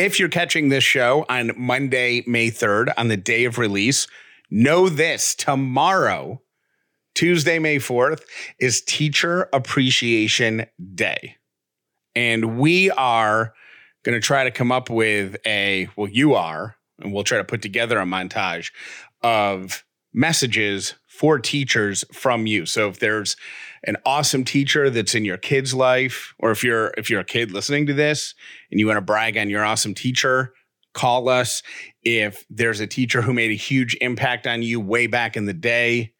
If you're catching this show on Monday, May 3rd, on the day of release, know this tomorrow, Tuesday, May 4th, is Teacher Appreciation Day. And we are going to try to come up with a, well, you are, and we'll try to put together a montage of messages for teachers from you. So if there's an awesome teacher that's in your kid's life, or if you're if you're a kid listening to this and you want to brag on your awesome teacher, call us. If there's a teacher who made a huge impact on you way back in the day,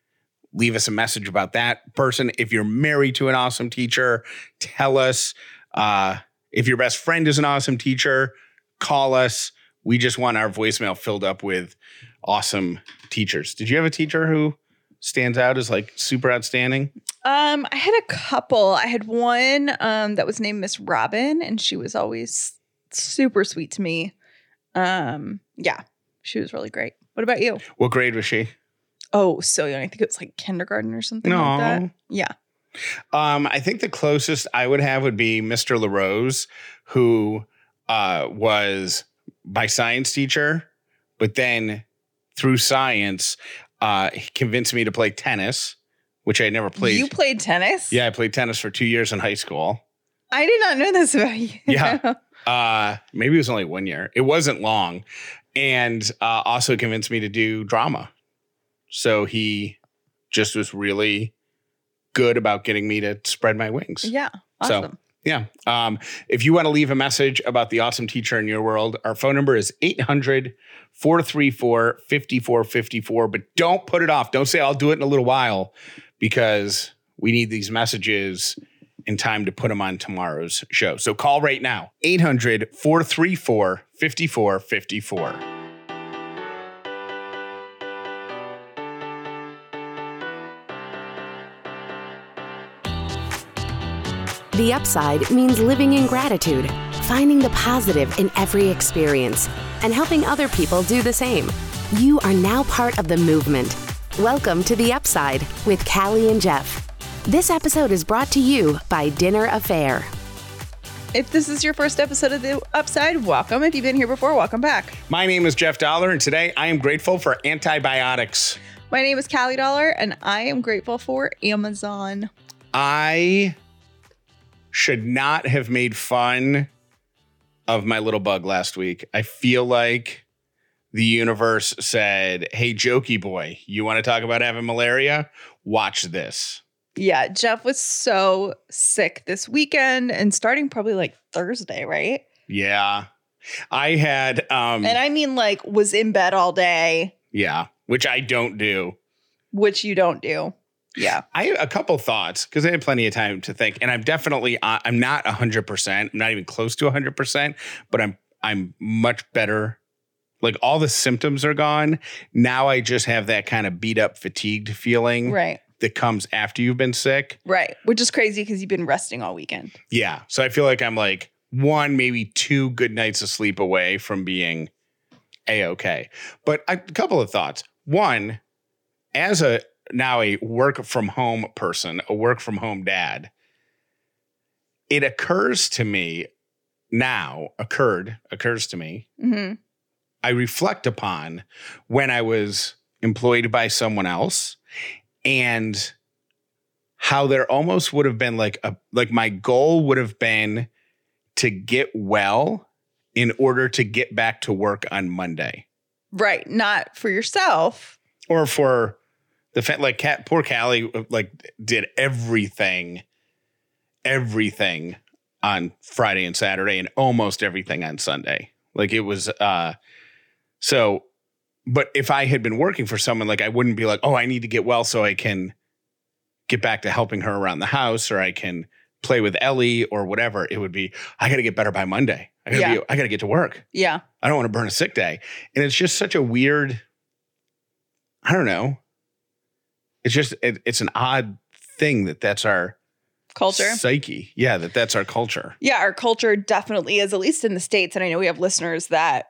leave us a message about that person. If you're married to an awesome teacher, tell us. Uh, if your best friend is an awesome teacher, call us. We just want our voicemail filled up with awesome teachers. Did you have a teacher who stands out as like super outstanding? Um, I had a couple. I had one um that was named Miss Robin, and she was always super sweet to me. Um, yeah, she was really great. What about you? What grade was she? Oh, so young. I think it's like kindergarten or something No. like that. Yeah. Um, I think the closest I would have would be Mr. LaRose, who uh, was my science teacher, but then through science, uh, convinced me to play tennis, which I never played. You played tennis? yeah, I played tennis for two years in high school. I did not know this about you. Yeah. Uh, maybe it was only one year. It wasn't long, and uh, also convinced me to do drama. So he just was really good about getting me to spread my wings. yeah. So- Awesome. Yeah. Um, if you want to leave a message about the awesome teacher in your world, our phone number is 800 434 5454. But don't put it off. Don't say, I'll do it in a little while because we need these messages in time to put them on tomorrow's show. So call right now 800 434 5454. The upside means living in gratitude, finding the positive in every experience, and helping other people do the same. You are now part of the movement. Welcome to The Upside with Callie and Jeff. This episode is brought to you by Dinner A'Fare. If this is your first episode of The Upside, welcome. If you've been here before, welcome back. My name is Jeff Dauler, and today I am grateful for antibiotics. My name is Callie Dauler, and I am grateful for Amazon. I should not have made fun of my little bug last week. I feel like the universe said, Hey, jokey boy, you want to talk about having malaria? Watch this. Yeah, Jeff was so sick this weekend and starting probably like Thursday, right? Yeah. I had, um, And I mean, like, was in bed all day, yeah, which I don't do. which you don't do. Yeah. I have a couple thoughts because I had plenty of time to think, and I'm definitely uh, I'm not hundred percent. I'm not even close to hundred percent, but I'm I'm much better. Like all the symptoms are gone. Now I just have that kind of beat up, fatigued feeling Right. that comes after you've been sick. Right. Which is crazy because you've been resting all weekend. Yeah, so I feel like I'm like one, maybe two good nights of sleep away from being a okay. But a couple of thoughts. One, as a now a work from home person, a work from home dad, it occurs to me now, occurred, occurs to me. hmm I reflect upon when I was employed by someone else and how there almost would have been like a like my goal would have been to get well in order to get back to work on Monday Right. Not for yourself. or for the fa- like cat poor Callie like did everything everything on Friday and Saturday and almost everything on Sunday. Like it was uh so but if I had been working for someone like I wouldn't be like, "Oh, I need to get well so I can get back to helping her around the house or I can play with Ellie or whatever." It would be, "I got to get better by Monday. I got to Yeah. be I got to get to work. Yeah. I don't want to burn a sick day." And it's just such a weird I don't know. It's just it, it's an odd thing that that's our Culture. psyche. Yeah, that that's our culture. Yeah. Our culture definitely is, at least in the States. And I know we have listeners that,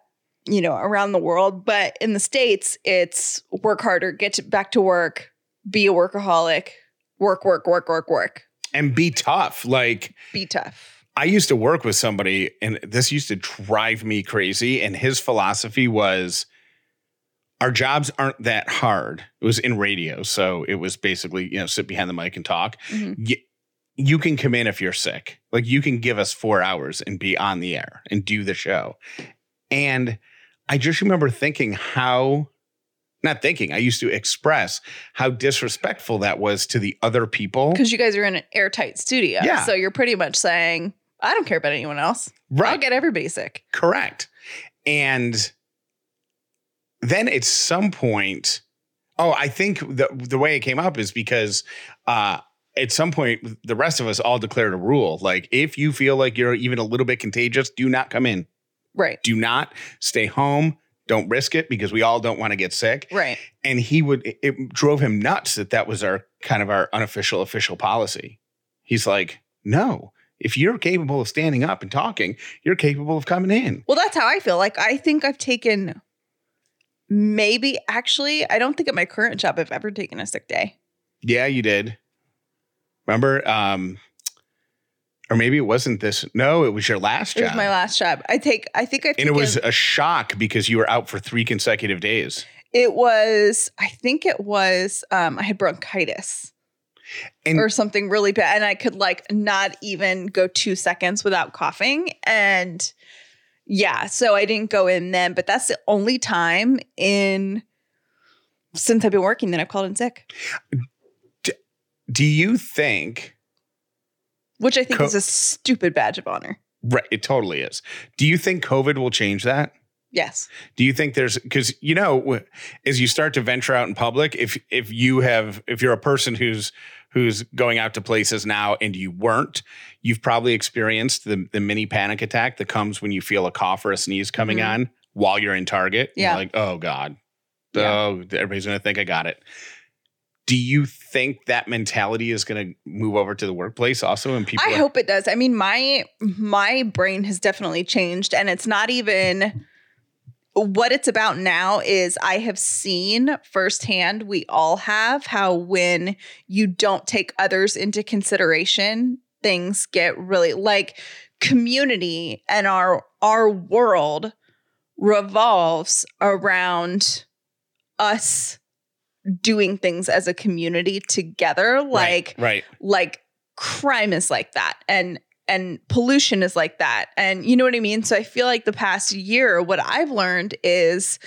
you know, around the world, but in the States, it's work harder, get to, back to work, be a workaholic, work, work, work, work, work, And be tough. Like be tough. I used to work with somebody, and this used to drive me crazy. And his philosophy was our jobs aren't that hard. It was in radio. So it was basically, you know, sit behind the mic and talk. Mhm. You, you can come in if you're sick. Like you can give us four hours and be on the air and do the show. And I just remember thinking how, not thinking, I used to express how disrespectful that was to the other people. Because you guys are in an airtight studio. Yeah. So you're pretty much saying, I don't care about anyone else. Right. I'll get everybody sick. Correct. And then at some point, oh, I think the the way it came up is because uh at some point the rest of us all declared a rule like if you feel like you're even a little bit contagious, do not come in. Right. Do not stay home. Don't risk it because we all don't want to get sick. Right. And he would it- it drove him nuts that that was our kind of our unofficial official policy. He's like, "No, if you're capable of standing up and talking, you're capable of coming in." Well, that's how I feel. Like I think I've taken maybe actually, I don't think at my current job I've ever taken a sick day. Yeah, you did. Remember? Um, or maybe it wasn't this. No, it was your last job. It was my last job. I take I think I've and it was a shock because you were out for three consecutive days. it was I think it was um I had bronchitis. And- or something really bad. And I could like not even go two seconds without coughing. And yeah, so I didn't go in then, but that's the only time in since I've been working that I've called in sick, Do you think? which I think Co- is a stupid badge of honor. Right, it totally is. Do you think COVID will change that? Yes. Do you think there's because you know as you start to venture out in public, if if you have if you're a person who's who's going out to places now and you weren't, you've probably experienced the the mini panic attack that comes when you feel a cough or a sneeze coming Mhm. on while you're in Target. You're Yeah. like, oh God. Yeah. Oh, everybody's gonna think I got it. Do you think that mentality is gonna move over to the workplace also? And people I are- hope it does. I mean, my my brain has definitely changed, and it's not even what it's about now. Is I have seen firsthand. We all have how when you don't take others into consideration, things get really like community and our our world revolves around us doing things as a community together like right, right. like crime is like that and and pollution is like that and you know what i mean so i feel like the past year what i've learned is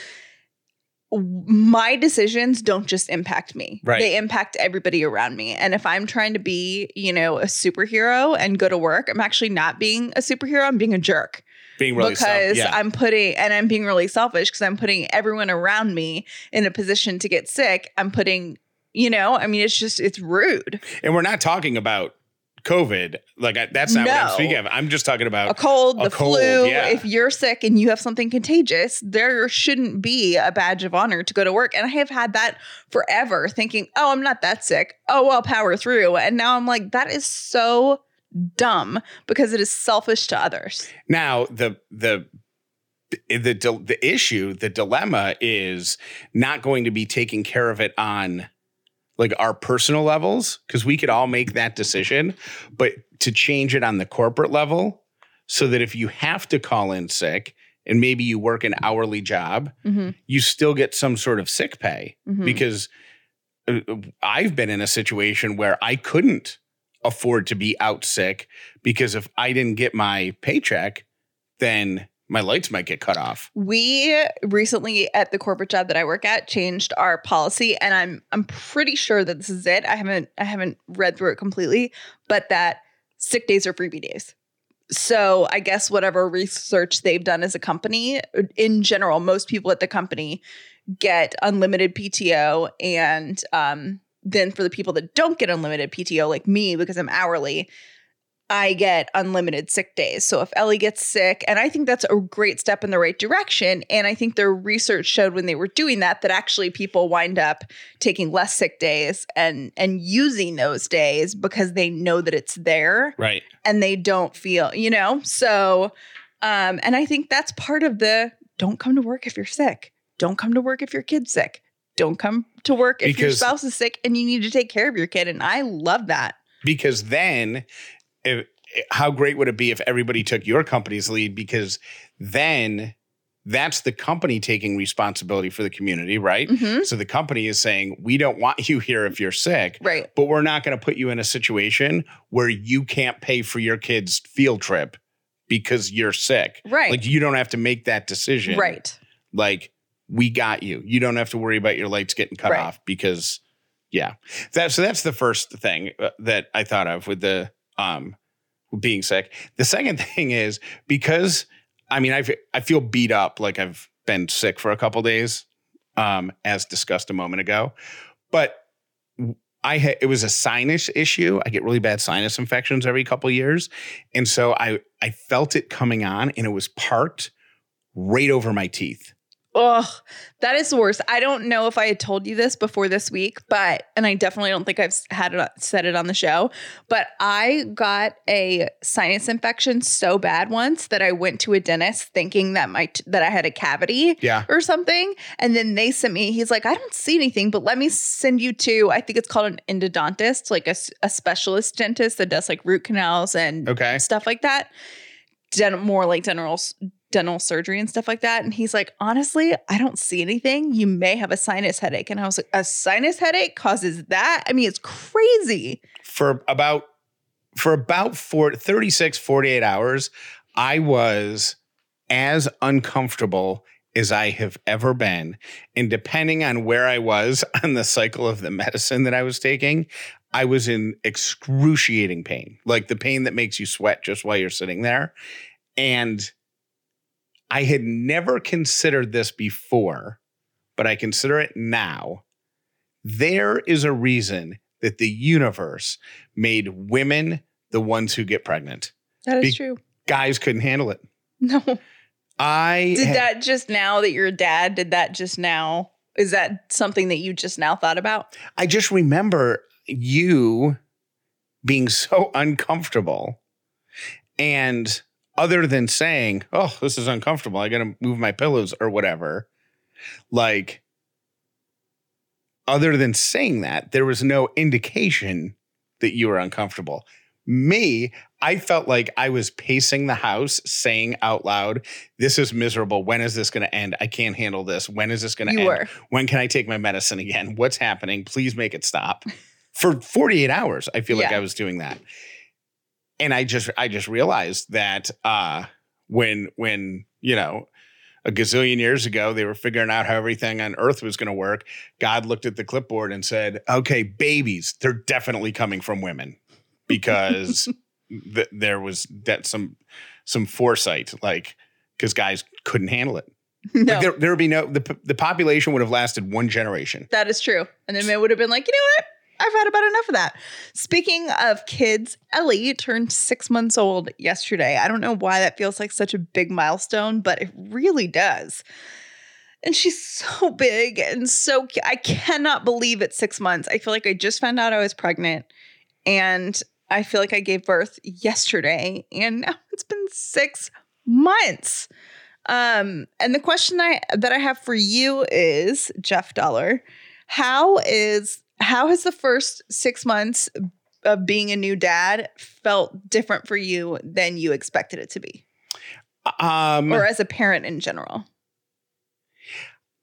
my decisions don't just impact me Right. they impact everybody around me and if i'm trying to be you know a superhero and go to work i'm actually not being a superhero i'm being a jerk Being really because yeah. I'm putting and I'm being really selfish because I'm putting everyone around me in a position to get sick. I'm putting, you know, I mean, it's just it's rude. and we're not talking about COVID. Like I, that's not what I'm speaking of. I'm just talking about A cold, a the cold, flu. yeah. If you're sick and you have something contagious, there shouldn't be a badge of honor to go to work. And I have had that forever, thinking, "Oh, I'm not that sick. Oh, I'll power through." And now I'm like, that is so dumb because it is selfish to others. Now the the the the, the issue, the dilemma is not going to be taking care of it on like our personal levels because we could all make that decision, but to change it on the corporate level so that if you have to call in sick and maybe you work an hourly job, Mm-hmm. you still get some sort of sick pay because uh, I've been in a situation where I couldn't afford to be out sick because if I didn't get my paycheck, then my lights might get cut off. We recently at the corporate job that I work at changed our policy and I'm I'm pretty sure that this is it. I haven't I haven't read through it completely, but that sick days are freebie days. So I guess whatever research they've done as a company, in general, most people at the company get unlimited PTO and um then for the people that don't get unlimited PTO like me because I'm hourly, I get unlimited sick days. So if Ellie gets sick, and I think that's a great step in the right direction. And I think their research showed when they were doing that that actually people wind up taking less sick days and and using those days because they know that it's there Right. and they don't feel, you know. So um and I think that's part of the don't come to work if you're sick. Don't come to work if your kid's sick. Don't come to work if your spouse is sick and you need to take care of your kid. And I love that. Because then if how great would it be if everybody took your company's lead? Because then that's the company taking responsibility for the community, right? Mhm. So the company is saying, we don't want you here if you're sick, Right. but we're not going to put you in a situation where you can't pay for your kid's field trip because you're sick. Right. Like you don't have to make that decision. right. Like we got you. You don't have to worry about your lights getting cut Right. off because yeah. That so that's the first thing uh, that I thought of with the um being sick. The second thing is because I mean I I feel beat up like I've been sick for a couple days um as discussed a moment ago. But I had it was a sinus issue. I get really bad sinus infections every couple years. And so I I felt it coming on and it was parked right over my teeth. Ugh, that is the worst. I don't know if I had told you this before this week, but and I definitely don't think I've had it uh, said it on the show. But I got a sinus infection so bad once that I went to a dentist thinking that my that I had a cavity Yeah. or something, and then they sent me. He's like, I don't see anything, but let me send you to. I think it's called an endodontist, like a specialist dentist that does like root canals and Okay. stuff like that. Dental, more like dental dental surgery and stuff like that. And he's like, honestly, I don't see anything. You may have a sinus headache. And I was like, a sinus headache causes that? I mean, it's crazy. For about for about four, 36, 48 hours, I was as uncomfortable as I have ever been. And depending on where I was on the cycle of the medicine that I was taking, I was in excruciating pain, like the pain that makes you sweat just while you're sitting there. And I had never considered this before, but I consider it now. There is a reason that the universe made women the ones who get pregnant. That is Be- true. Guys couldn't handle it. No. I Did had- that just now that you're a dad? Did that just now? Is that something that you just now thought about? I just remember you being so uncomfortable. And other than saying, oh, this is uncomfortable, I got to move my pillows or whatever, like, other than saying that, there was no indication that you were uncomfortable. Me, I felt like I was pacing the house saying out loud, This is miserable. When is this going to end? I can't handle this. When is this going to end? were. when can I take my medicine again? What's happening? Please make it stop. For 48 hours, I feel like I was doing that. And I just I just realized that uh when when, you know, a gazillion years ago they were figuring out how everything on earth was going to work, God looked at the clipboard and said, "Okay, babies, they're definitely coming from women because th- there was that some some foresight like cuz guys couldn't handle it. No. Like there, there would be no the, the population would have lasted one generation. That is true. And then it would have been like, you know what? I've had about enough of that. Speaking of kids, Ellie turned six months old yesterday. I don't know why that feels like such a big milestone, but it really does. And she's so big and so I cannot believe it's six months. I feel like I just found out I was pregnant and I feel like I gave birth yesterday and now it's been six months. Um, and the question I that I have for you is Jeff Dauler, how is how has the first six months of being a new dad felt different for you than you expected it to be, Um, or as a parent in general?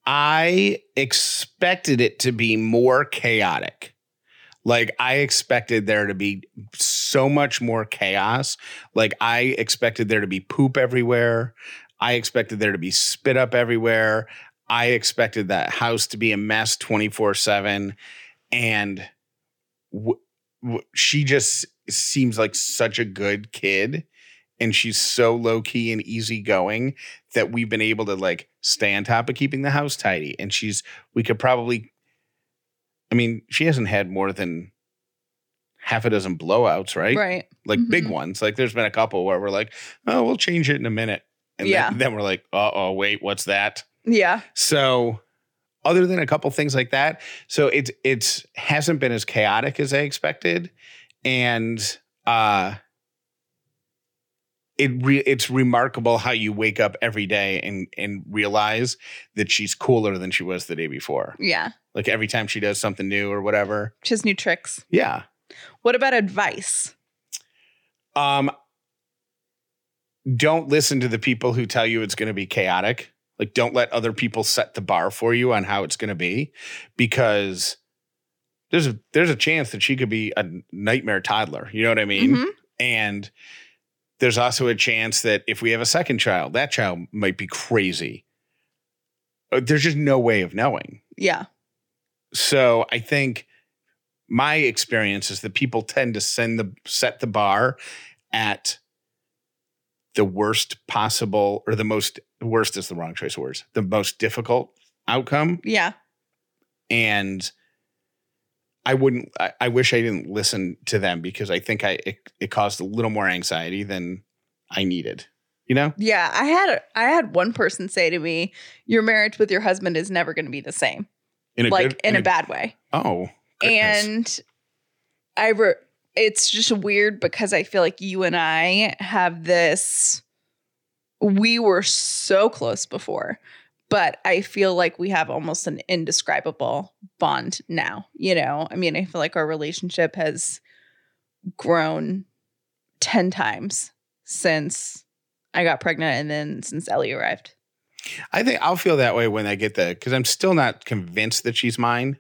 I expected it to be more chaotic. Like I expected there to be so much more chaos. Like I expected there to be poop everywhere. I expected there to be spit up everywhere. I expected that house to be a mess 24/7 and w- w- she just seems like such a good kid and she's so low key and easygoing that we've been able to like stay on top of keeping the house tidy. And she's, we could probably, I mean, she hasn't had more than half a dozen blowouts, right? Right. Like big Mhm. ones. Like there's been a couple where we're like, oh, we'll change it in a minute. And Yeah. then, then we're like, uh oh, wait, what's that? Yeah. So, other than a couple things like that, so it's it's hasn't been as chaotic as I expected, and uh, it re- it's remarkable how you wake up every day and and realize that she's cooler than she was the day before. Yeah. Like every time she does something new or whatever, She has new tricks. yeah. What about advice? Um, don't listen to the people who tell you it's going to be chaotic. Like, don't let other people set the bar for you on how it's going to be, because there's a there's a chance that she could be a nightmare toddler. You know what I mean? Mhm. And there's also a chance that if we have a second child, that child might be crazy. Uh, There's just no way of knowing. Yeah. So I think my experience is that people tend to send the set the bar at the worst possible or the most worst is the wrong choice of words the most difficult outcome Yeah. and i wouldn't I, I wish i didn't listen to them because i think i it, it caused a little more anxiety than i needed you know Yeah. I had I had one person say to me, Your marriage with your husband is never gonna be the same. in a like good in a bad way. oh goodness. And I re- it's just weird because I feel like you and I have this we were so close before, but I feel like we have almost an indescribable bond now, you know? I mean, I feel like our relationship has grown 10 times since I got pregnant and then since Ellie arrived. i think i'll feel that way when i get the because i'm still not convinced that she's mine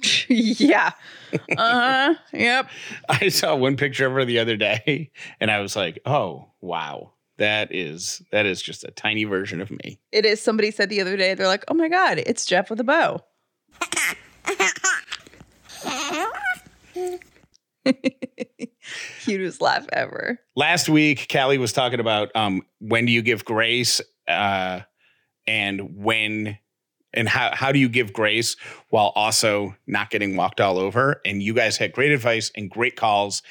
yeah. Uh-huh. Yep. I saw one picture of her the other day and I was like, "Oh, wow. That is that is just a tiny version of me." It is. Somebody said the other day, they're like, oh my God, it's Jeff with a bow. Cutest laugh ever. Last week, Callie was talking about um when do you give grace uh and when and how how do you give grace while also not getting walked all over? And you guys had great advice and great calls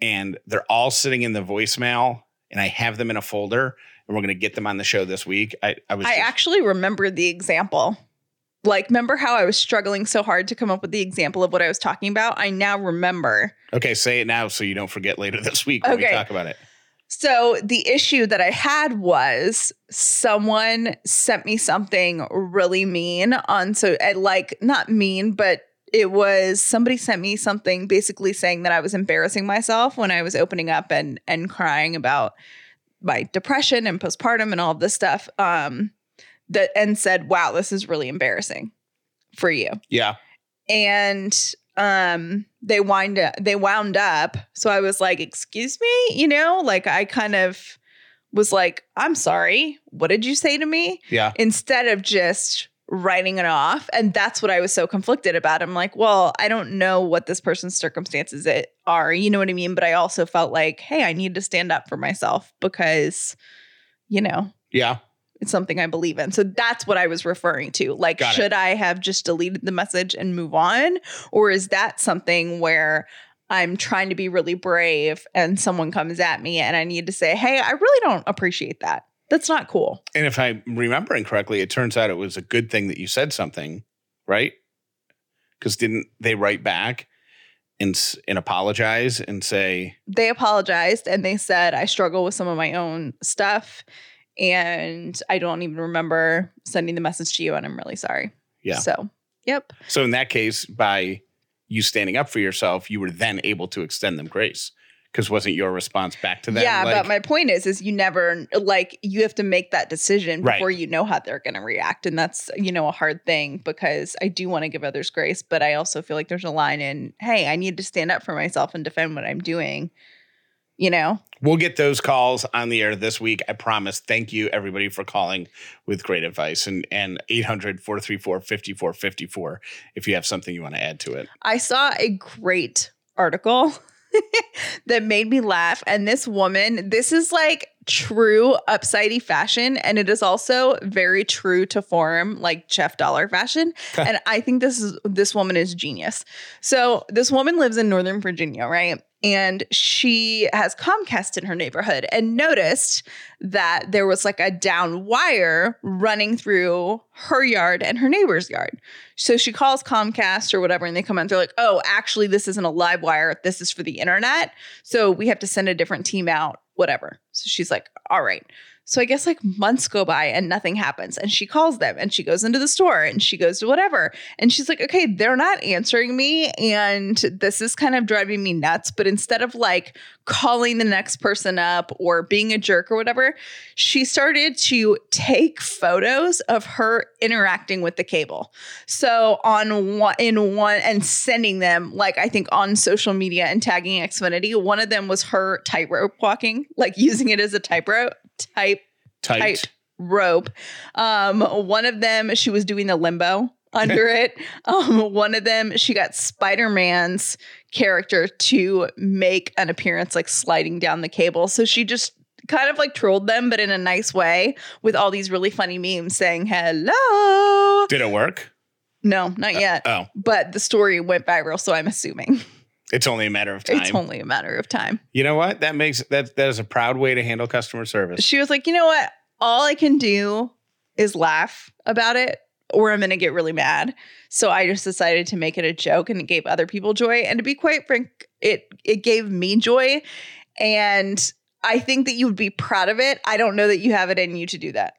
and they're all sitting in the voicemail and I have them in a folder and we're going to get them on the show this week. I I was I just- actually remember the example. Like, remember how I was struggling so hard to come up with the example of what I was talking about? I now remember. Okay, say it now so you don't forget later this week when we talk about it. So the issue that I had was someone sent me something really mean on so uh, like not mean, but it was somebody sent me something basically saying that I was embarrassing myself when I was opening up and and crying about my depression and postpartum and all of this stuff. Um that and said, "Wow, this is really embarrassing for you." Yeah. and um they wind up they wound up. So i was like excuse me? You know like i kind of was like i'm sorry. What did you say to me? Yeah. instead of just writing it off. And that's what i was so conflicted about. I'm like well i don't know what this person's circumstances it are. You know what i mean? But i also felt like hey i need to stand up for myself because you know Yeah. It's something I believe in. So that's what I was referring to. Like, Got it. should I have just deleted the message and move on? Or is that something where I'm trying to be really brave and someone comes at me and I need to say, hey, I really don't appreciate that. That's not cool. And if I'm remembering correctly, it turns out it was a good thing that you said something, right? Because didn't they write back and and apologize and say, They apologized and they said, I struggle with some of my own stuff. And I don't even remember sending the message to you. And I'm really sorry. Yeah. So, yep. so in that case, by you standing up for yourself, you were then able to extend them grace because wasn't your response back to them? yeah, like, but my point is, is you never like you have to make that decision Right. before you know how they're going to react, and that's you know a hard thing because I do want to give others grace, but I also feel like there's a line in, hey, I need to stand up for myself and defend what I'm doing. You know, We'll get those calls on the air this week. I promise. Thank you everybody for calling with great advice and and 800-434-5454 if you have something you want to add to it. I saw a great article that made me laugh. And this woman, this is like true upsidey fashion. And it is also very true to form, like Jeff Dauler fashion. and I think this is this woman is genius. So this woman lives in Northern Virginia, right? And she has Comcast in her neighborhood and noticed that there was like a down wire running through her yard and her neighbor's yard. So she calls Comcast or whatever, and they come out. They're like, "Oh, actually, this isn't a live wire. This is for the internet. So we have to send a different team out. Whatever." So she's like, "All right." So I guess like months go by and nothing happens. And she calls them and she goes into the store and she goes to whatever. And she's like, okay, they're not answering me. And this is kind of driving me nuts. But instead of like calling the next person up or being a jerk or whatever, she started to take photos of her interacting with the cable. So on one in one and sending them like I think on social media and tagging Xfinity. One of them was her tightrope walking, like using it as a tightrope type Tight. tight rope. Um, one of them, she was doing the limbo under it. Um, one of them, she got Spider Man's character to make an appearance, like sliding down the cable. So she just kind of like trolled them, but in a nice way, with all these really funny memes saying hello. Did it work? No, not yet. Oh, But the story went viral, so I'm assuming it's only a matter of time. it's only a matter of time. you know what? That makes that that is a proud way to handle customer service. she was like, you know what? All I can do is laugh about it, or I'm going to get really mad. So I just decided to make it a joke, and it gave other people joy. And to be quite frank, it it gave me joy, and I think that you would be proud of it. I don't know that you have it in you to do that.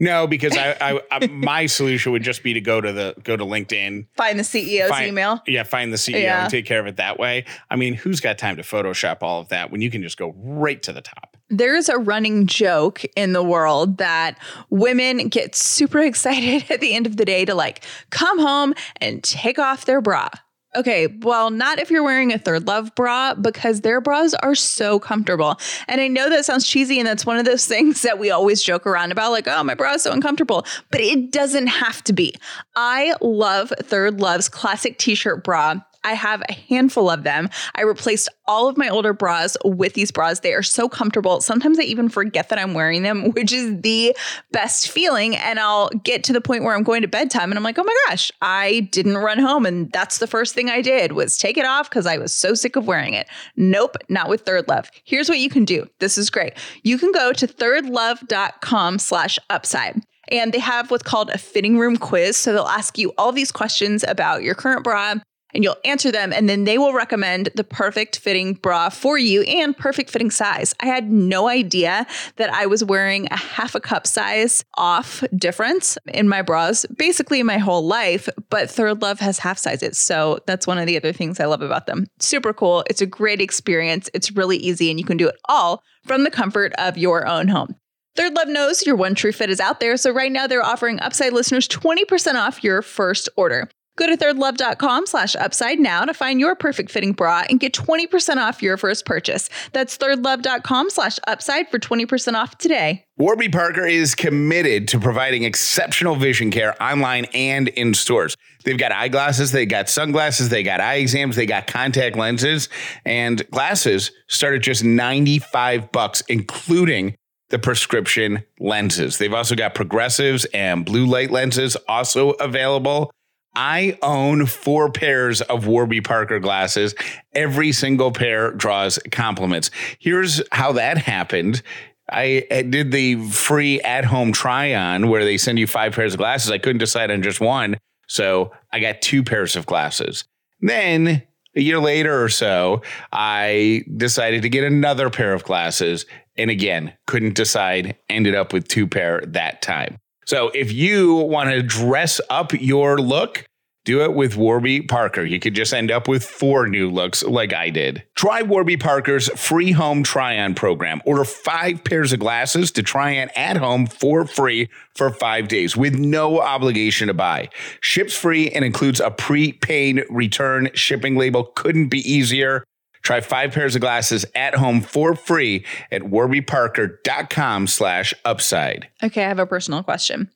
No, because I, I, I my solution would just be to go to the go to LinkedIn. Find the CEO's Find- email. Yeah, find the CEO Yeah. and take care of it that way. I mean, who's got time to Photoshop all of that when you can just go right to the top? There's a running joke in the world that women get super excited at the end of the day to like come home and take off their bra. Okay, well, not if you're wearing a Third Love bra because their bras are so comfortable. And I know that sounds cheesy and that's one of those things that we always joke around about like, oh, my bra is so uncomfortable, but it doesn't have to be. I love Third Love's classic t shirt bra. I have a handful of them. I replaced all of my older bras with these bras. They are so comfortable. Sometimes I even forget that I'm wearing them, which is the best feeling. And I'll get to the point where I'm going to bedtime and I'm like, oh my gosh, I didn't run home. And that's the first thing I did was take it off because I was so sick of wearing it. Nope, not with Third Love. Here's what you can do. This is great. You can go to thirdlove.com slash upside and they have what's called a fitting room quiz. So they'll ask you all these questions about your current bra and you'll answer them. And then they will recommend the perfect fitting bra for you and perfect fitting size. I had no idea that I was wearing a half a cup size off difference in my bras basically my whole life, but Third Love has half sizes. So that's one of the other things I love about them. Super cool. It's a great experience. It's really easy and you can do it all from the comfort of your own home. Third Love knows your one true fit is out there. So right now they're offering Upside listeners 20% off your first order. Go to thirdlove.com slash upside now to find your perfect fitting bra and get 20% off your first purchase. That's thirdlove.com slash upside for 20% off today. Warby Parker is committed to providing exceptional vision care online and in stores. They've got eyeglasses, they got sunglasses, they got eye exams, they got contact lenses, and glasses start at just 95 bucks, including the prescription lenses. They've also got progressives and blue light lenses also available. I own four pairs of Warby Parker glasses. Every single pair draws compliments. Here's how that happened. I did the free at home try on where they send you five pairs of glasses. I couldn't decide on just one. So I got two pairs of glasses. Then a year later or so, I decided to get another pair of glasses. And again, couldn't decide, ended up with two pair that time. So if you want to dress up your look, do it with Warby Parker. You could just end up with four new looks like I did. Try Warby Parker's free home try on program. Order five pairs of glasses to try on at home for free for five days with no obligation to buy. Ships free and includes a prepaid return shipping label. Couldn't be easier. Try five pairs of glasses at home for free at warbyparker.com slash upside. Okay, I have a personal question.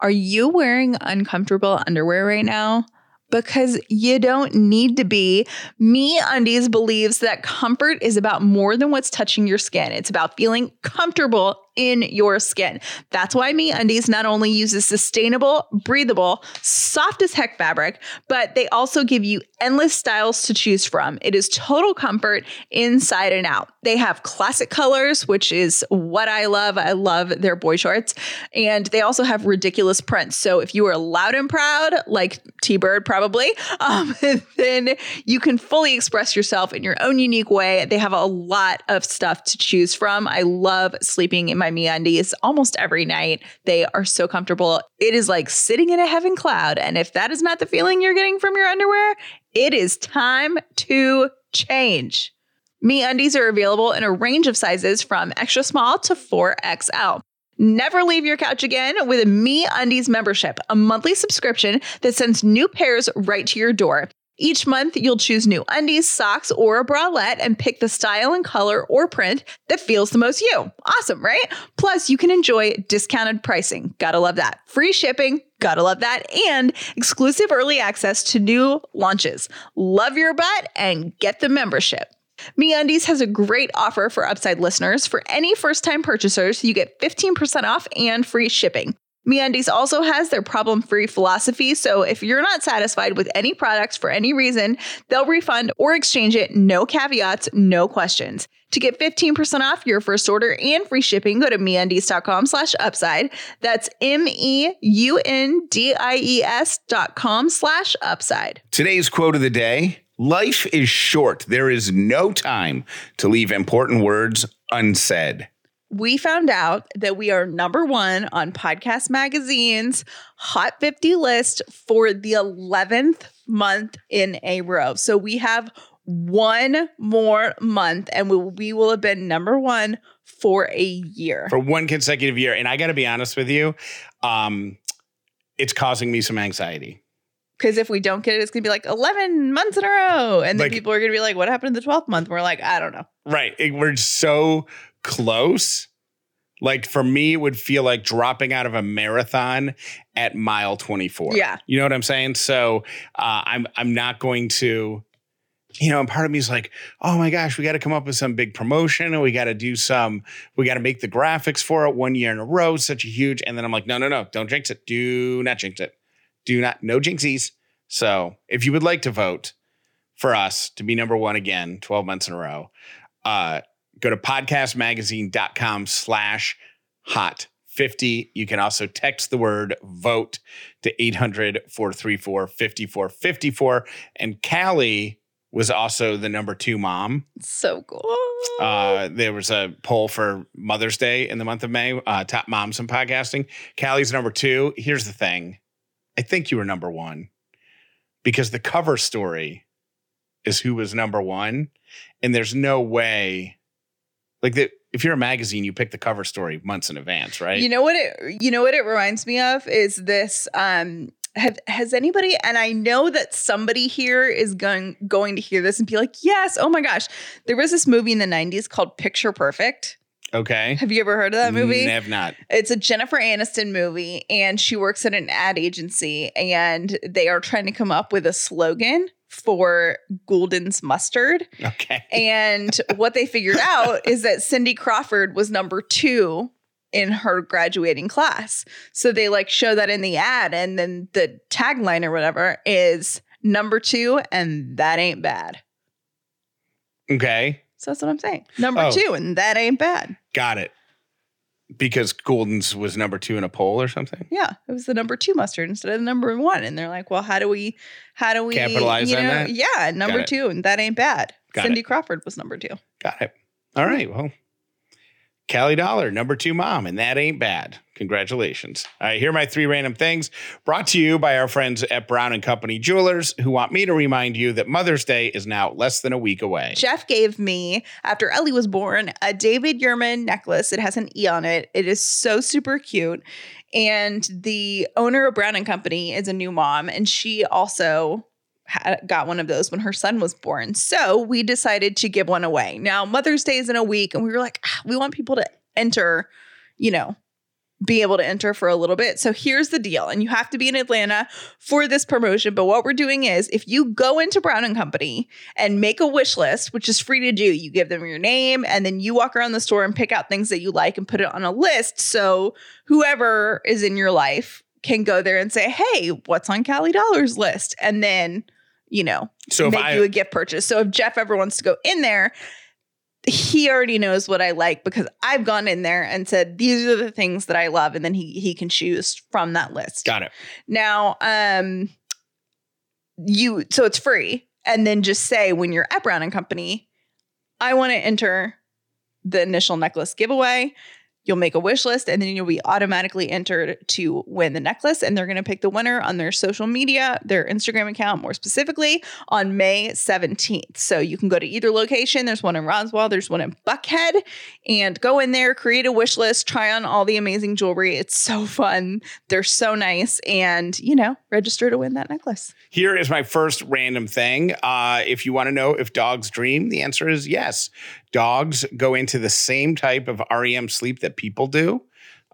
Are you wearing uncomfortable underwear right now? Because you don't need to be. Me Undies believes that comfort is about more than what's touching your skin. It's about feeling comfortable in your skin. That's why Me Undies not only uses sustainable, breathable, soft as heck fabric, but they also give you endless styles to choose from. It is total comfort inside and out. They have classic colors, which is what I love. I love their boy shorts. And they also have ridiculous prints. So if you are loud and proud, like T Bird probably, um, then you can fully express yourself in your own unique way. They have a lot of stuff to choose from. I love sleeping in my my me undies almost every night. They are so comfortable. It is like sitting in a heaven cloud. And if that is not the feeling you're getting from your underwear, it is time to change. Me undies are available in a range of sizes from extra small to 4XL. Never leave your couch again with a Me Undies membership, a monthly subscription that sends new pairs right to your door. Each month, you'll choose new undies, socks, or a bralette and pick the style and color or print that feels the most you. Awesome, right? Plus, you can enjoy discounted pricing. Gotta love that. Free shipping. Gotta love that. And exclusive early access to new launches. Love your butt and get the membership. MeUndies has a great offer for Upside listeners. For any first-time purchasers, you get 15% off and free shipping. MeUndies also has their problem-free philosophy, so if you're not satisfied with any products for any reason, they'll refund or exchange it, no caveats, no questions. To get 15% off your first order and free shipping, go to MeUndies.com slash upside. That's M-E-U-N-D-I-E-S dot com slash upside. Today's quote of the day Life is short. There is no time to leave important words unsaid. We found out that we are number one on Podcast Magazine's Hot 50 list for the 11th month in a row. So we have one more month and we, we will have been number one for a year. For one consecutive year. And I got to be honest with you, um, it's causing me some anxiety. Because if we don't get it, it's going to be like 11 months in a row. And then Like- people are going to be like, what happened to the 12th month? We're like, I don't know. Right. It- we're so close. Like for me, it would feel like dropping out of a marathon at mile 24. Yeah. You know what I'm saying? So uh, I'm I'm not going to, you know, and part of me is like, oh my gosh, we got to come up with some big promotion and we got to do some, we got to make the graphics for it one year in a row, such a huge. And then I'm like, no, no, no, don't jinx it. Do not jinx it. Do not, no jinxies. So if you would like to vote for us to be number one again, 12 months in a row, uh, go to podcastmagazine.com slash hot 50. You can also text the word vote to 800 434 5454. And Callie was also the number two mom. So cool. Uh, there was a poll for Mother's Day in the month of May, uh, top moms in podcasting. Callie's number two. Here's the thing I think you were number one because the cover story is who was number one. And there's no way, like, that if you're a magazine, you pick the cover story months in advance, right? You know what it you know what it reminds me of is this um have has anybody and I know that somebody here is going going to hear this and be like, "Yes, oh my gosh. There was this movie in the 90s called Picture Perfect. okay. Have you ever heard of that movie? I have not. It's a Jennifer Aniston movie and she works at an ad agency and they are trying to come up with a slogan for Gulden's mustard. Okay. And what they figured out is that Cindy Crawford was number two in her graduating class. So they like show that in the ad, and then the tagline or whatever is number two, and that ain't bad. Okay. So that's what I'm saying. Number Oh. two, and that ain't bad. Got it. Because Gulden's was number two in a poll or something. Yeah, it was the number two mustard instead of the number one. And they're like, well, how do we, how do we Capitalize you on that? Yeah, number two, and that ain't bad. Got Cindy it. Crawford was number two. Got it. All right. Well, Callie Dauler, number two mom, and that ain't bad. Congratulations. All right, here are my three random things brought to you by our friends at Brown and Company Jewelers, who want me to remind you that Mother's Day is now less than a week away. Jeff gave me, after Ellie was born, a David Yurman necklace. It has an E on it. It is so super cute. And the owner of Brown and Company is a new mom, and she also had, got one of those when her son was born. So we decided to give one away. Now, Mother's Day is in a week, and we were like, "Ah, we want people to enter, you know, be able to enter for a little bit. So here's the deal. And you have to be in Atlanta for this promotion. But what we're doing is if you go into Brown and Company and make a wish list, which is free to do, you give them your name and then you walk around the store and pick out things that you like and put it on a list. So whoever is in your life can go there and say, Hey, what's on Callie Dauler's list? And then, you know, So make I you a gift purchase. So if Jeff ever wants to go in there, he already knows what I like because I've gone in there and said these are the things that I love, and then he he can choose from that list. got it. Now, um, you so it's free, and then just say when you're at Brown and Company, I want to enter the initial necklace giveaway. You'll make a wish list and then you'll be automatically entered to win the necklace. And they're going to pick the winner on their social media, their Instagram account more specifically, on May 17th. So you can go to either location. There's one in Roswell, there's one in Buckhead, and go in there, create a wish list, try on all the amazing jewelry. It's so fun. They're so nice. And, you know, register to win that necklace. Here is my first random thing. Uh, if you want to know if dogs dream, the answer is yes. Dogs go into the same type of REM sleep that people do.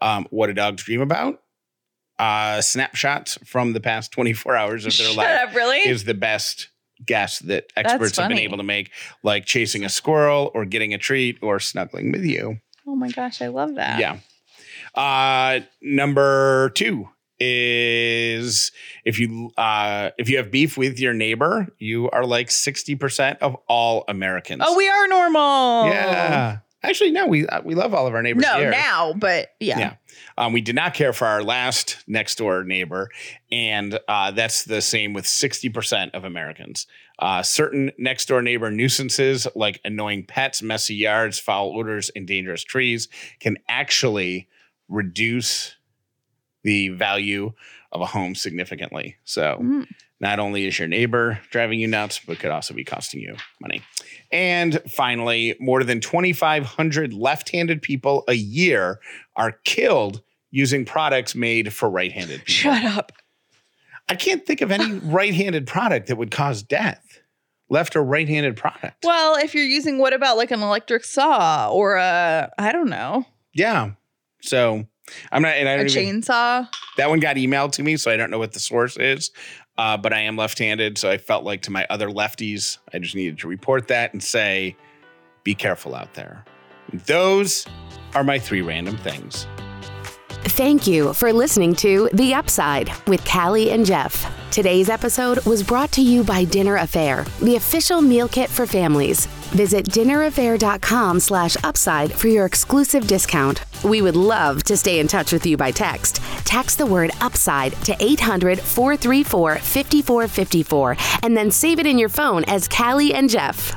Um, what do dogs dream about? Uh, snapshots from the past 24 hours of their Shut life up, really? is the best guess that experts have been able to make, like chasing a squirrel or getting a treat or snuggling with you. oh my gosh, I love that. Yeah. Uh, number two is if you uh, if you have beef with your neighbor, you are like sixty percent of all Americans. Oh, we are normal. yeah. Actually, no, we uh, we love all of our neighbors. No, here. now, but yeah. Yeah. Um, we did not care for our last next door neighbor, and uh, that's the same with sixty percent of Americans. Uh, certain next door neighbor nuisances like annoying pets, messy yards, foul odors, and dangerous trees can actually reduce the value of a home significantly. So Mm. not only is your neighbor driving you nuts, but could also be costing you money. And finally, more than 2,500 left handed people a year are killed using products made for right handed people. Shut up. I can't think of any right handed product that would cause death. Left or right handed product. Well, if you're using what about like an electric saw or a I don't know, Yeah. So I'm not, and I a don't even, chainsaw? that one got emailed to me, so I don't know what the source is. Uh, but I am left-handed, so I felt like to my other lefties, I just needed to report that and say, "Be careful out there." Those are my three random things. Thank you for listening to The Upside with Callie and Jeff. Today's episode was brought to you by Dinner A'Fare, the official meal kit for families. Visit dinnerafare.com slash upside for your exclusive discount. We would love to stay in touch with you by text. Text the word upside to 800 434 5454 and then save it in your phone as Callie and Jeff.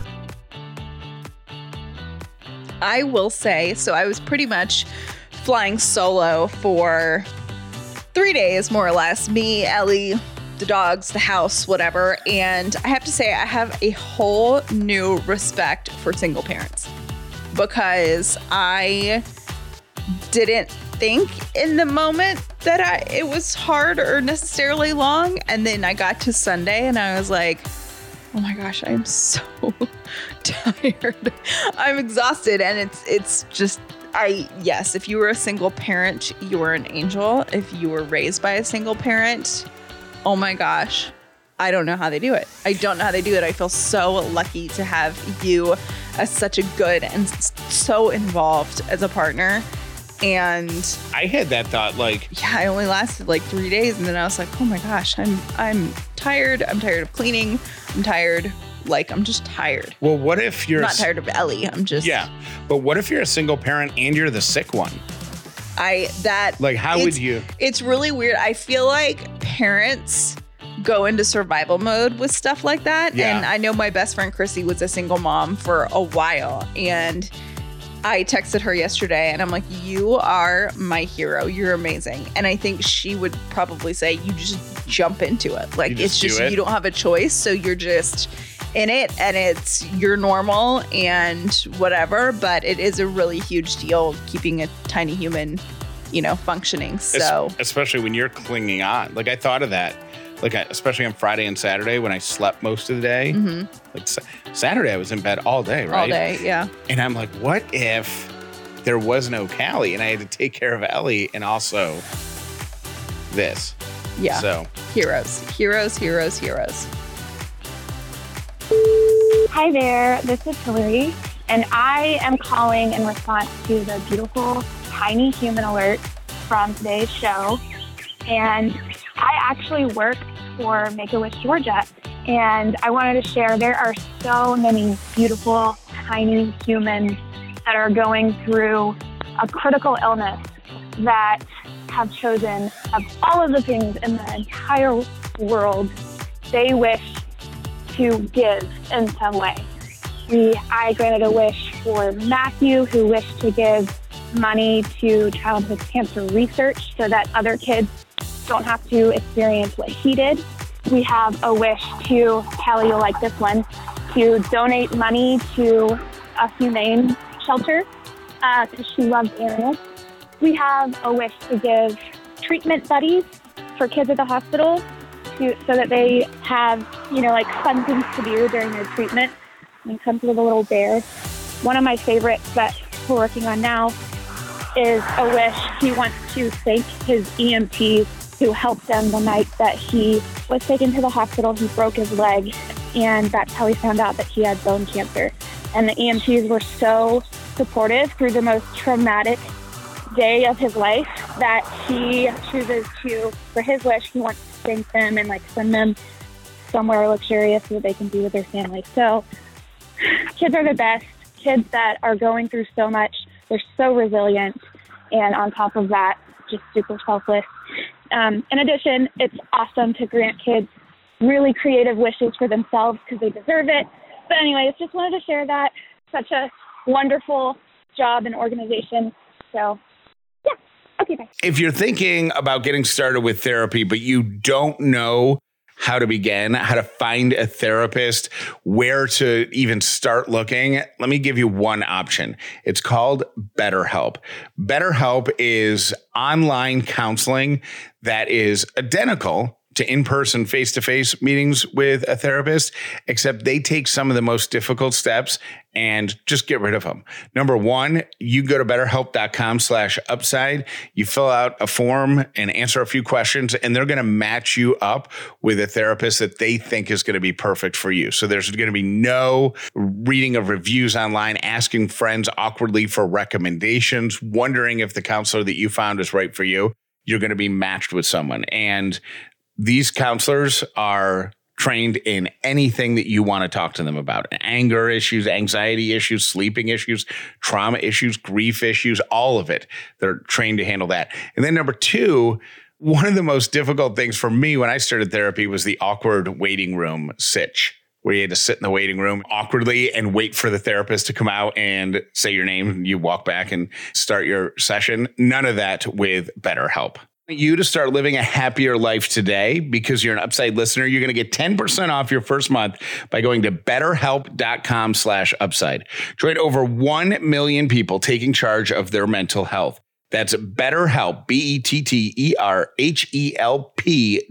I will say, so I was pretty much flying solo for three days, more or less. Me, Ellie, the dogs, the house, whatever. And I have to say, I have a whole new respect for single parents because I didn't think in the moment that I, it was hard or necessarily long. And then I got to Sunday and I was like, oh my gosh, I'm so tired. I'm exhausted and it's it's just I yes, if you were a single parent, you were an angel. If you were raised by a single parent, oh my gosh. I don't know how they do it. I don't know how they do it. I feel so lucky to have you as such a good and so involved as a partner. And I had that thought, like, yeah, I only lasted like three days, and then I was like, oh my gosh, I'm I'm tired. I'm tired of cleaning. I'm tired. Like I'm just tired. well, what if you're I'm not tired of Ellie. I'm just Yeah, but what if you're a single parent and you're the sick one? I that Like, how would you? it's really weird. I feel like parents go into survival mode with stuff like that. Yeah. And I know my best friend Chrissy was a single mom for a while. And I texted her yesterday and I'm like, You are my hero. You're amazing. And I think she would probably say, You just jump into it. Like, just it's just, it. you don't have a choice. So you're just in it and it's you're normal and whatever. But it is a really huge deal keeping a tiny human, you know, functioning. Es- So. especially when you're clinging on. Like I thought of that, like I, especially on Friday and Saturday when I slept most of the day. Mm-hmm. Like Sa- Saturday, I was in bed all day, right? all day. Yeah. And I'm like, what if there was no Callie and I had to take care of Ellie and also this? Yeah. So Heroes. Heroes, heroes, heroes. Hi there, this is Hillary, and I am calling in response to the beautiful tiny human alert from today's show. And I actually work for Make a Wish Georgia, and I wanted to share there are so many beautiful tiny humans that are going through a critical illness that have chosen of all of the things in the entire world they wish to give in some way. We, I granted a wish for Matthew, who wished to give money to childhood cancer research so that other kids don't have to experience what he did. We have a wish to, Callie, you'll like this one, to donate money to a humane shelter because uh, she loves animals. We have a wish to give treatment buddies for kids at the hospital so that they have, you know, like fun things to do during their treatment. And comes with a little bear. One of my favorites that we're working on now is a wish. He wants to thank his EMTs who helped him the night that he was taken to the hospital. He broke his leg, and that's how he found out that he had bone cancer. And the EMTs were so supportive through the most traumatic day of his life that he chooses to, for his wish, he wants thank them and like send them somewhere luxurious so that they can be with their family. So kids are the best. Kids that are going through so much, they're so resilient. And on top of that, just super selfless. Um, in addition, it's awesome to grant kids really creative wishes for themselves because they deserve it. But anyways, just wanted to share that. Such a wonderful job and organization. So. Okay, bye. If you're thinking about getting started with therapy, but you don't know how to begin, how to find a therapist, where to even start looking, let me give you one option. It's called BetterHelp. BetterHelp is online counseling that is identical to in person, face to face meetings with a therapist, except they take some of the most difficult steps and just get rid of them. Number one, you go to betterhelp.com slash upside. You fill out a form and answer a few questions, and they're going to match you up with a therapist that they think is going to be perfect for you. So there's going to be no reading of reviews online, asking friends awkwardly for recommendations, wondering if the counselor that you found is right for you you're going to be matched with someone. And these counselors are trained in anything that you want to talk to them about anger issues, anxiety issues, sleeping issues, trauma issues, grief issues, all of it. They're trained to handle that. And then number two, one of the most difficult things for me when I started therapy was the awkward waiting room sitch. Where you had to sit in the waiting room awkwardly and wait for the therapist to come out and say your name. You walk back and start your session. None of that with BetterHelp you to start living a happier life today because you're an upside listener. You're going to get 10% off your first month by going to betterhelp.com slash upside. Join over 1 million people taking charge of their mental health. That's betterhelp b-e-t-t-e-r-h-e-l-p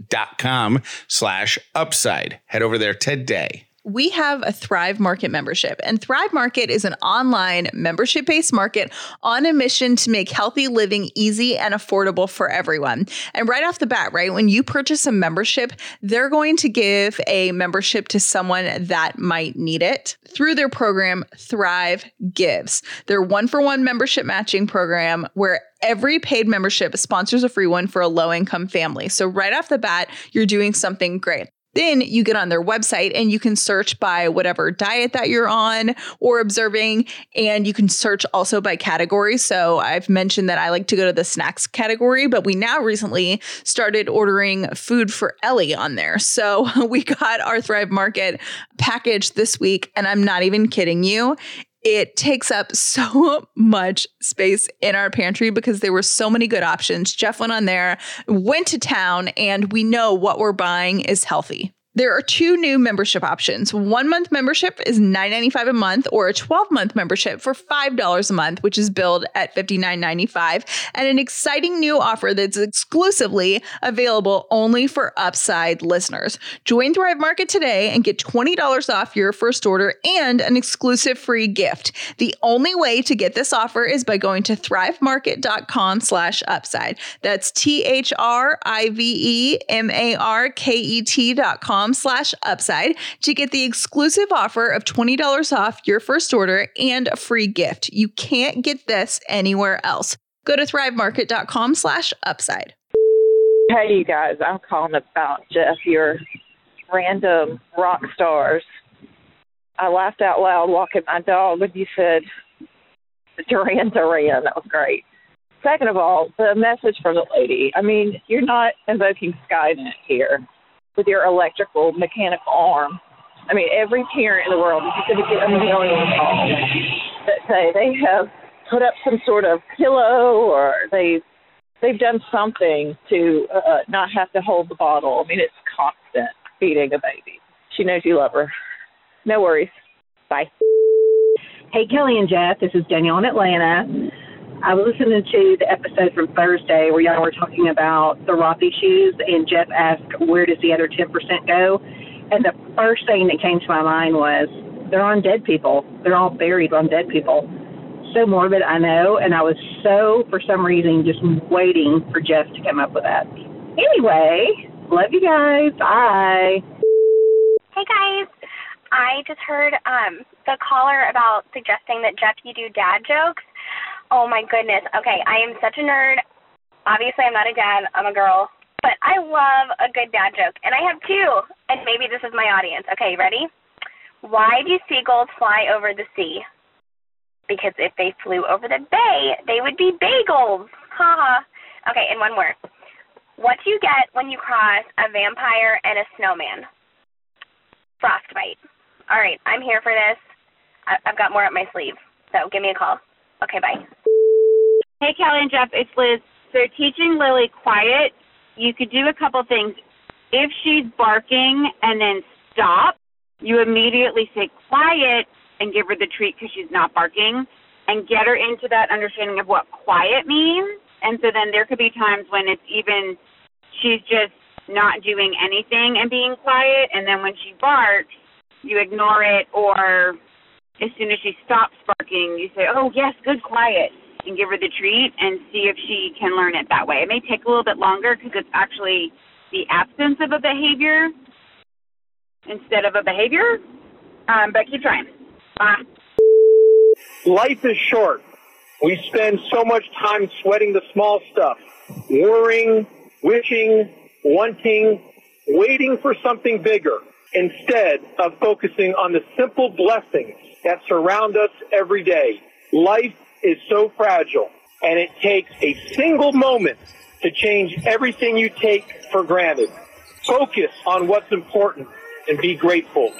dot com slash upside. Head over there today we have a Thrive Market membership, and Thrive Market is an online membership based market on a mission to make healthy living easy and affordable for everyone. And right off the bat, right, when you purchase a membership, they're going to give a membership to someone that might need it through their program, Thrive Gives. Their one for one membership matching program where every paid membership sponsors a free one for a low income family. So, right off the bat, you're doing something great. Then you get on their website and you can search by whatever diet that you're on or observing. And you can search also by category. So I've mentioned that I like to go to the snacks category, but we now recently started ordering food for Ellie on there. So we got our Thrive Market package this week. And I'm not even kidding you it takes up so much space in our pantry because there were so many good options. Jeff went on there, went to town, and we know what we're buying is healthy. There are two new membership options. One month membership is $9.95 a month, or a 12 month membership for $5 a month, which is billed at $59.95, and an exciting new offer that's exclusively available only for Upside listeners. Join Thrive Market today and get $20 off your first order and an exclusive free gift. The only way to get this offer is by going to thrivemarket.com slash upside. That's T H R I V E M A R K E T dot com slash upside to get the exclusive offer of $20 off your first order and a free gift. You can't get this anywhere else. Go to thrivemarket.com slash upside. Hey, you guys, I'm calling about Jeff, your random rock stars. I laughed out loud walking my dog when you said Duran Duran. That was great. Second of all, the message from the lady. I mean, you're not invoking Skynet here with your electrical mechanical arm. I mean, every parent in the world is going to get a million that say they have put up some sort of pillow or they they've done something to uh, not have to hold the bottle. I mean, it's constant feeding a baby. She knows you love her. No worries. Bye. Hey, Callie and Jeff, this is Danielle in Atlanta. I was listening to the episode from Thursday where y'all were talking about the Rothy shoes, and Jeff asked, Where does the other 10% go? And the first thing that came to my mind was, They're on dead people. They're all buried on dead people. So morbid, I know, and I was so, for some reason, just waiting for Jeff to come up with that. Anyway, love you guys. Bye. Hey guys, I just heard um, the caller about suggesting that Jeff, you do dad jokes. Oh my goodness. Okay, I am such a nerd. Obviously, I'm not a dad. I'm a girl, but I love a good dad joke, and I have two. And maybe this is my audience. Okay, ready? Why do seagulls fly over the sea? Because if they flew over the bay, they would be bagels. Ha ha. Okay, and one more. What do you get when you cross a vampire and a snowman? Frostbite. All right, I'm here for this. I've got more up my sleeve, so give me a call. Okay, bye. Hey, Callie and Jeff, it's Liz. So teaching Lily quiet, you could do a couple things. If she's barking and then stop, you immediately say quiet and give her the treat because she's not barking and get her into that understanding of what quiet means. And so then there could be times when it's even she's just not doing anything and being quiet. And then when she barks, you ignore it or as soon as she stops barking, you say, "Oh yes, good, quiet," and give her the treat and see if she can learn it that way. It may take a little bit longer because it's actually the absence of a behavior instead of a behavior. Um, but keep trying. Bye. Life is short. We spend so much time sweating the small stuff, worrying, wishing, wanting, waiting for something bigger, instead of focusing on the simple blessings that surround us every day. Life is so fragile, and it takes a single moment to change everything you take for granted. Focus on what's important and be grateful.